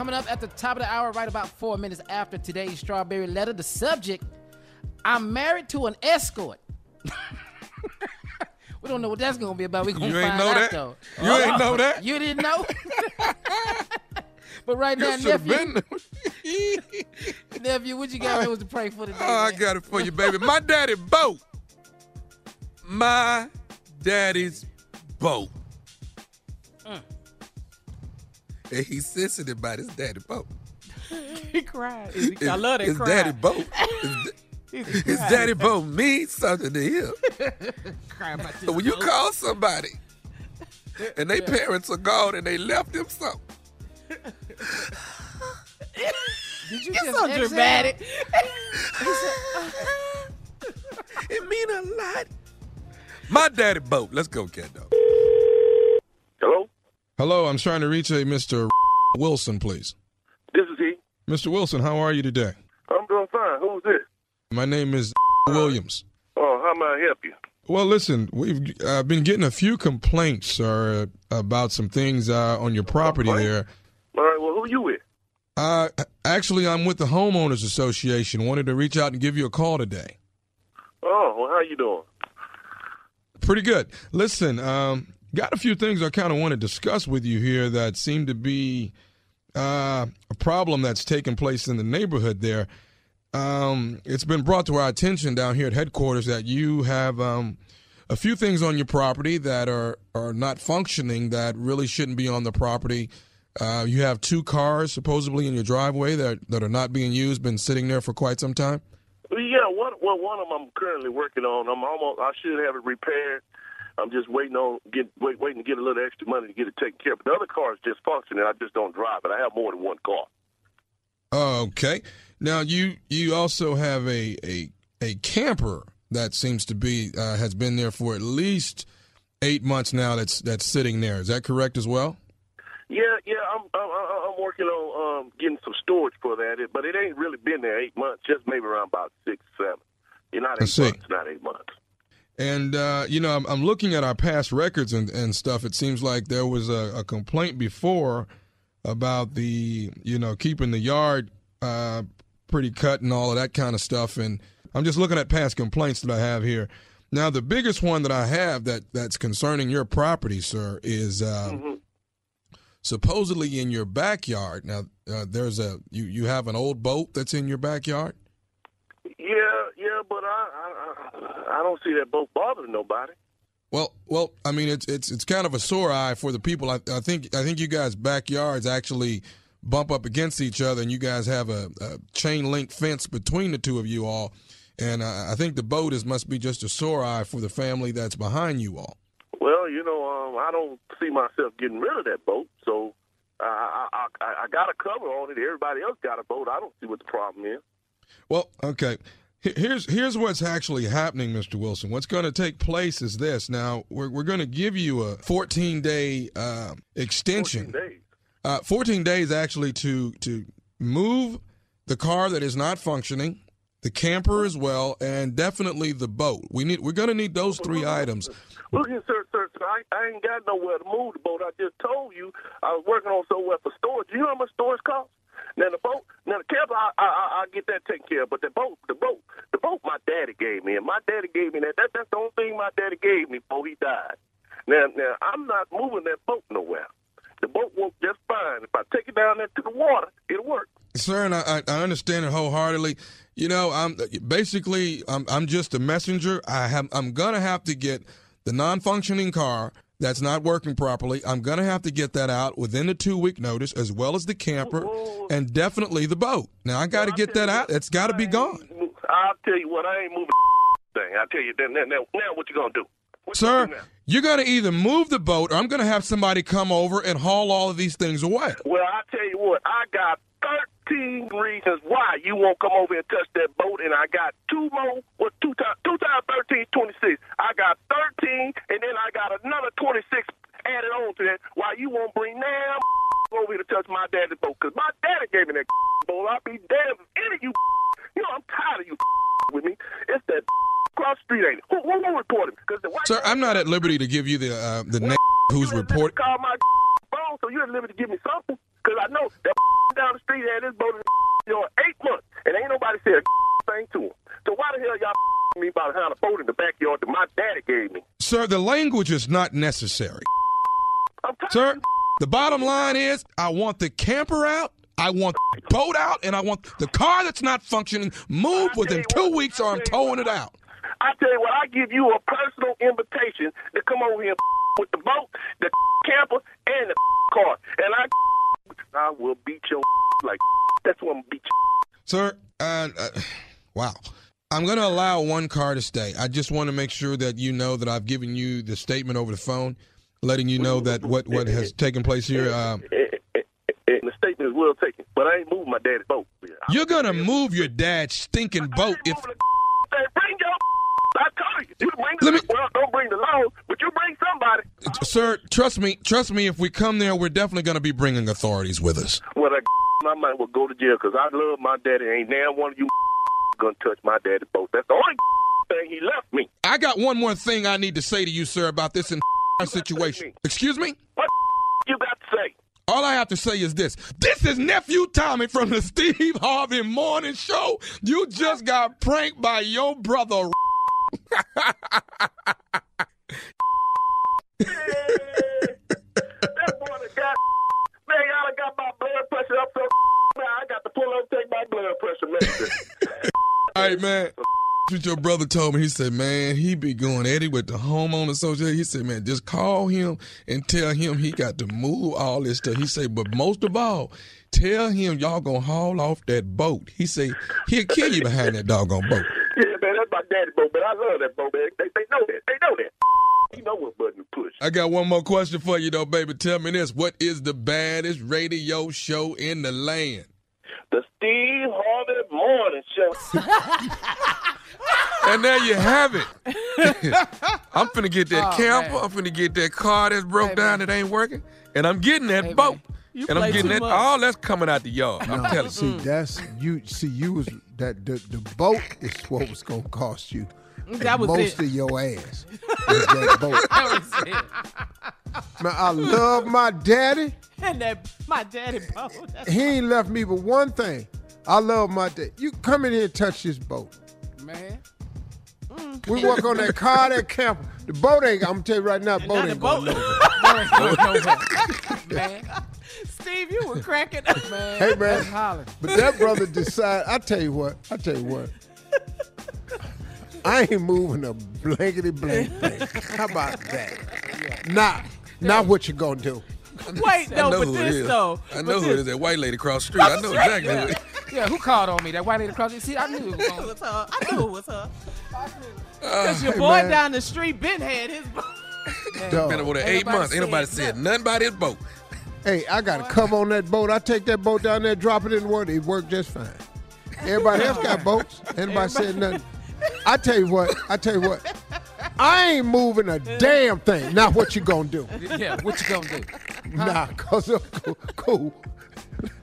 Coming up at the top of the hour, right about four minutes after today's strawberry letter, the subject I'm married to an escort. we don't know what that's going to be about. We're going You find know out, that? though. You ain't know that? You didn't know? but right now, nephew, nephew, what you got news to pray for today? Oh, I got it for you, baby. My daddy boat. My daddy's boat. Mm. And he's sensitive about his daddy boat. he cried. I love that his cry. daddy boat. His, his daddy boat means something to him. Cry about So when you boat. call somebody and they parents are gone and they left him something, Did you It's just so exhale? dramatic. Uh, it mean a lot. My daddy boat. Let's go, cat dog. Hello? Hello, I'm trying to reach a Mr. Wilson, please. This is he. Mr. Wilson, how are you today? I'm doing fine. Who's this? My name is Williams. Oh, how may I help you? Well, listen, we've uh, been getting a few complaints, sir, about some things uh, on your property there. All right, well, who are you with? Uh, actually, I'm with the homeowners association. Wanted to reach out and give you a call today. Oh, well, how are you doing? Pretty good. Listen, um, got a few things I kind of want to discuss with you here that seem to be uh, a problem that's taking place in the neighborhood there. Um, it's been brought to our attention down here at headquarters that you have um, a few things on your property that are, are not functioning that really shouldn't be on the property. Uh, you have two cars supposedly in your driveway that, that are not being used, been sitting there for quite some time. Yeah, one, well, one of them I'm currently working on. I'm almost, I should have it repaired. I'm just waiting on get wait, waiting to get a little extra money to get it taken care of. But the other car is just functioning. I just don't drive it. I have more than one car. Okay. Now you you also have a a a camper that seems to be uh, has been there for at least eight months now. That's that's sitting there. Is that correct as well? Yeah, yeah, I'm I'm, I'm working on um, getting some storage for that, but it ain't really been there eight months. Just maybe around about six, seven. You're not eight months, not eight months. And uh, you know, I'm, I'm looking at our past records and, and stuff. It seems like there was a, a complaint before about the you know keeping the yard uh, pretty cut and all of that kind of stuff. And I'm just looking at past complaints that I have here. Now, the biggest one that I have that that's concerning your property, sir, is uh, supposedly in your backyard. Now, uh, there's a you you have an old boat that's in your backyard. Yeah, yeah, but I, I, I, I don't see that boat bothering nobody. Well, well, I mean, it's it's it's kind of a sore eye for the people. I, I think I think you guys' backyards actually bump up against each other, and you guys have a, a chain link fence between the two of you all. And uh, I think the boat is must be just a sore eye for the family that's behind you all. Well, you know, um, I don't see myself getting rid of that boat, so I, I, I, I got a cover on it. Everybody else got a boat. I don't see what the problem is. Well, okay. Here's here's what's actually happening, Mr. Wilson. What's going to take place is this. Now we're we're going to give you a 14 day uh, extension. 14 days. Uh, 14 days actually to to move the car that is not functioning, the camper as well, and definitely the boat. We need we're going to need those three items. Look here, sir, sir, sir. I, I ain't got nowhere to move the boat. I just told you I was working on somewhere for storage. You know how much storage costs? Now the boat, now the camper, I, I, I, I get that taken care of. But the boat, the boat, the boat, my daddy gave me, and my daddy gave me that. that that's the only thing my daddy gave me before he died. Now, now I'm not moving that boat nowhere. The boat works just fine. If I take it down there to the water, it'll work. Sir, and I, I understand it wholeheartedly. You know, I'm basically I'm, I'm just a messenger. I have I'm gonna have to get the non-functioning car that's not working properly. I'm gonna have to get that out within the two week notice, as well as the camper, and definitely the boat. Now I got to get that out. It's got to be gone, I'll tell you what, I ain't moving thing. I'll tell you then. Now, now, now what you gonna do? sir. You're gonna either move the boat, or I'm gonna have somebody come over and haul all of these things away. Well, I tell you what, I got 13 reasons why you won't come over and touch that boat, and I got two more. What two times? Two times 13 26. I got 13, and then I got another 26 added on to that. Why you won't bring damn over here to touch my daddy's boat? Cause my daddy gave me that boat. I'll be damned if any of you. You know, I'm tired of you with me. It's that cross street, ain't it? Who, who, who reported? Because the white Sir, I'm not at liberty to give you the uh, the name who's report. call my phone, so you're at liberty to give me something. Because I know that down the street had this boat in you know, eight months, and ain't nobody said a thing to him. So why the hell y'all me about having a boat in the backyard that my daddy gave me? Sir, the language is not necessary. Sir, the bottom line is I want the camper out, I want the boat out, and I want the car that's not functioning moved within two weeks or I'm towing it out. I tell you what, I give you a personal invitation to come over here with the boat, the camper, and the car, and I, I will beat your like that's what I'm gonna beat you. Sir, uh, uh, wow. I'm going to allow one car to stay. I just want to make sure that you know that I've given you the statement over the phone, letting you know that what, what has taken place here. Um, the statement is well taken, but I ain't moving my daddy's boat. you're going to move your dad's stinking boat if Hey, bring your. I told bring. The, well, don't bring the law, but you bring somebody. Sir, trust me, trust me. If we come there, we're definitely going to be bringing authorities with us. Well, I, I might well go to jail because I love my daddy. Ain't now one of you gonna touch my daddy's boat. That's the only thing he left me. I got one more thing I need to say to you, sir, about this in situation. Excuse me? What you got to say? All I have to say is this. This is Nephew Tommy from the Steve Harvey Morning Show. You just got pranked by your brother. That boy that got man, I got my blood pressure up so I got to pull take my blood pressure medicine. All right, man. What your brother told me, he said, man, he be going Eddie with the homeowner association. He said, man, just call him and tell him he got to move all this stuff. He said, but most of all, tell him y'all gonna haul off that boat. He said he'll kill you behind that doggone boat. Yeah, man, my daddy's boat, but I love that boat, man. They, they know that. They know that. You know what button to push. I got one more question for you though, baby. Tell me this: What is the baddest radio show in the land? The Steve Harvey Morning Show. And there you have it. I'm finna get that Oh, camper. man. I'm finna get that car that's broke down that ain't working, and I'm getting that boat. You and I'm getting that. much. All that's coming out the yard. I'm No, telling you. see, that's you. See, you was that the, the boat is what was gonna cost you. That was most it. of your ass. that boat. That was it. Man, I love my daddy. And that my daddy boat. That's He ain't left me but one thing. I love my dad. You come in here and touch this boat. man. Mm. We work on that car, that camper. The boat ain't. I'm gonna tell you right now, boat ain't boat. Boat ain't going nowhere. man. Steve, you were cracking up, man. Hey man, That's hollering. but that brother decided. I tell you what. I tell you what. I ain't moving a blankety blank thing. How about that? Nah, not what you gonna do. Wait, I no, know but who this it is. though. I know who this- it is. That white lady across the street. I know exactly who it is. Yeah, who called on me? That white lady across the street. See, I knew it was, on. her. I knew it was her. Because uh, your Hey, boy man. down the street been had his boat. Dog. Been over there eight months. Ain't nobody said said nothing about his boat. Hey, I got a come on that boat. I take that boat down there, drop it in the water. It worked just fine. Everybody else got boats. Anybody said nothing. I tell you what. I tell you what. I ain't moving a damn thing. Now what you gonna do? Yeah, what you gonna do? Nah, cause of cool. cool.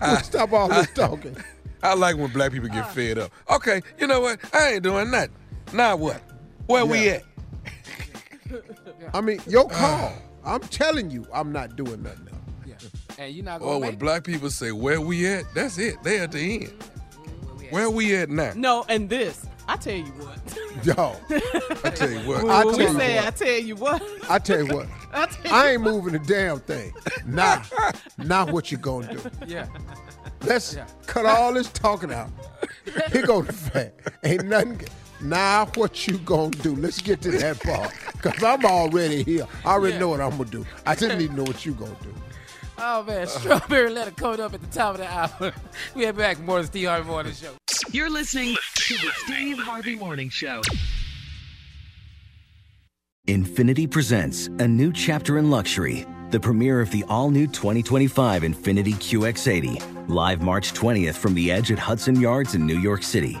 Stop all this talking. I like when black people get fed up. Okay, you know what? I ain't doing nothing. Now what? Where we Yeah. at? I mean, your call. I'm telling you, I'm not doing nothing else. Yeah. And you're not gonna Or when make black people say where we at, that's it. They at the mm-hmm. end. Where we at now? No, and this. I tell you what. Yo, I tell you what. I tell we you say, what. I tell you what. I tell you what. I tell you I ain't moving a damn thing. Nah, not what you gonna do. Yeah. Let's Yeah. cut all this talking out. Here go the fact. Ain't nothing. Now what you gonna do? Let's get to that part. Cause I'm already here. I already Yeah. know what I'm gonna do. I didn't even know what you gonna do. Oh man, uh. strawberry letter coming up at the top of the hour. we are back more than Steve Harvey Morning Show. You're listening to the Steve Harvey Morning Show. Infiniti presents a new chapter in luxury, the premiere of the all new 2025 Infiniti QX80, live March 20th from the edge at Hudson Yards in New York City,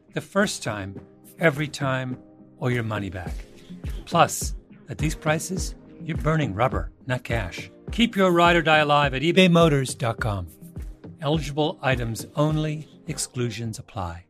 the first time, every time, or your money back. Plus, at these prices, you're burning rubber, not cash. Keep your ride or die alive at ebaymotors.com. Eligible items only, exclusions apply.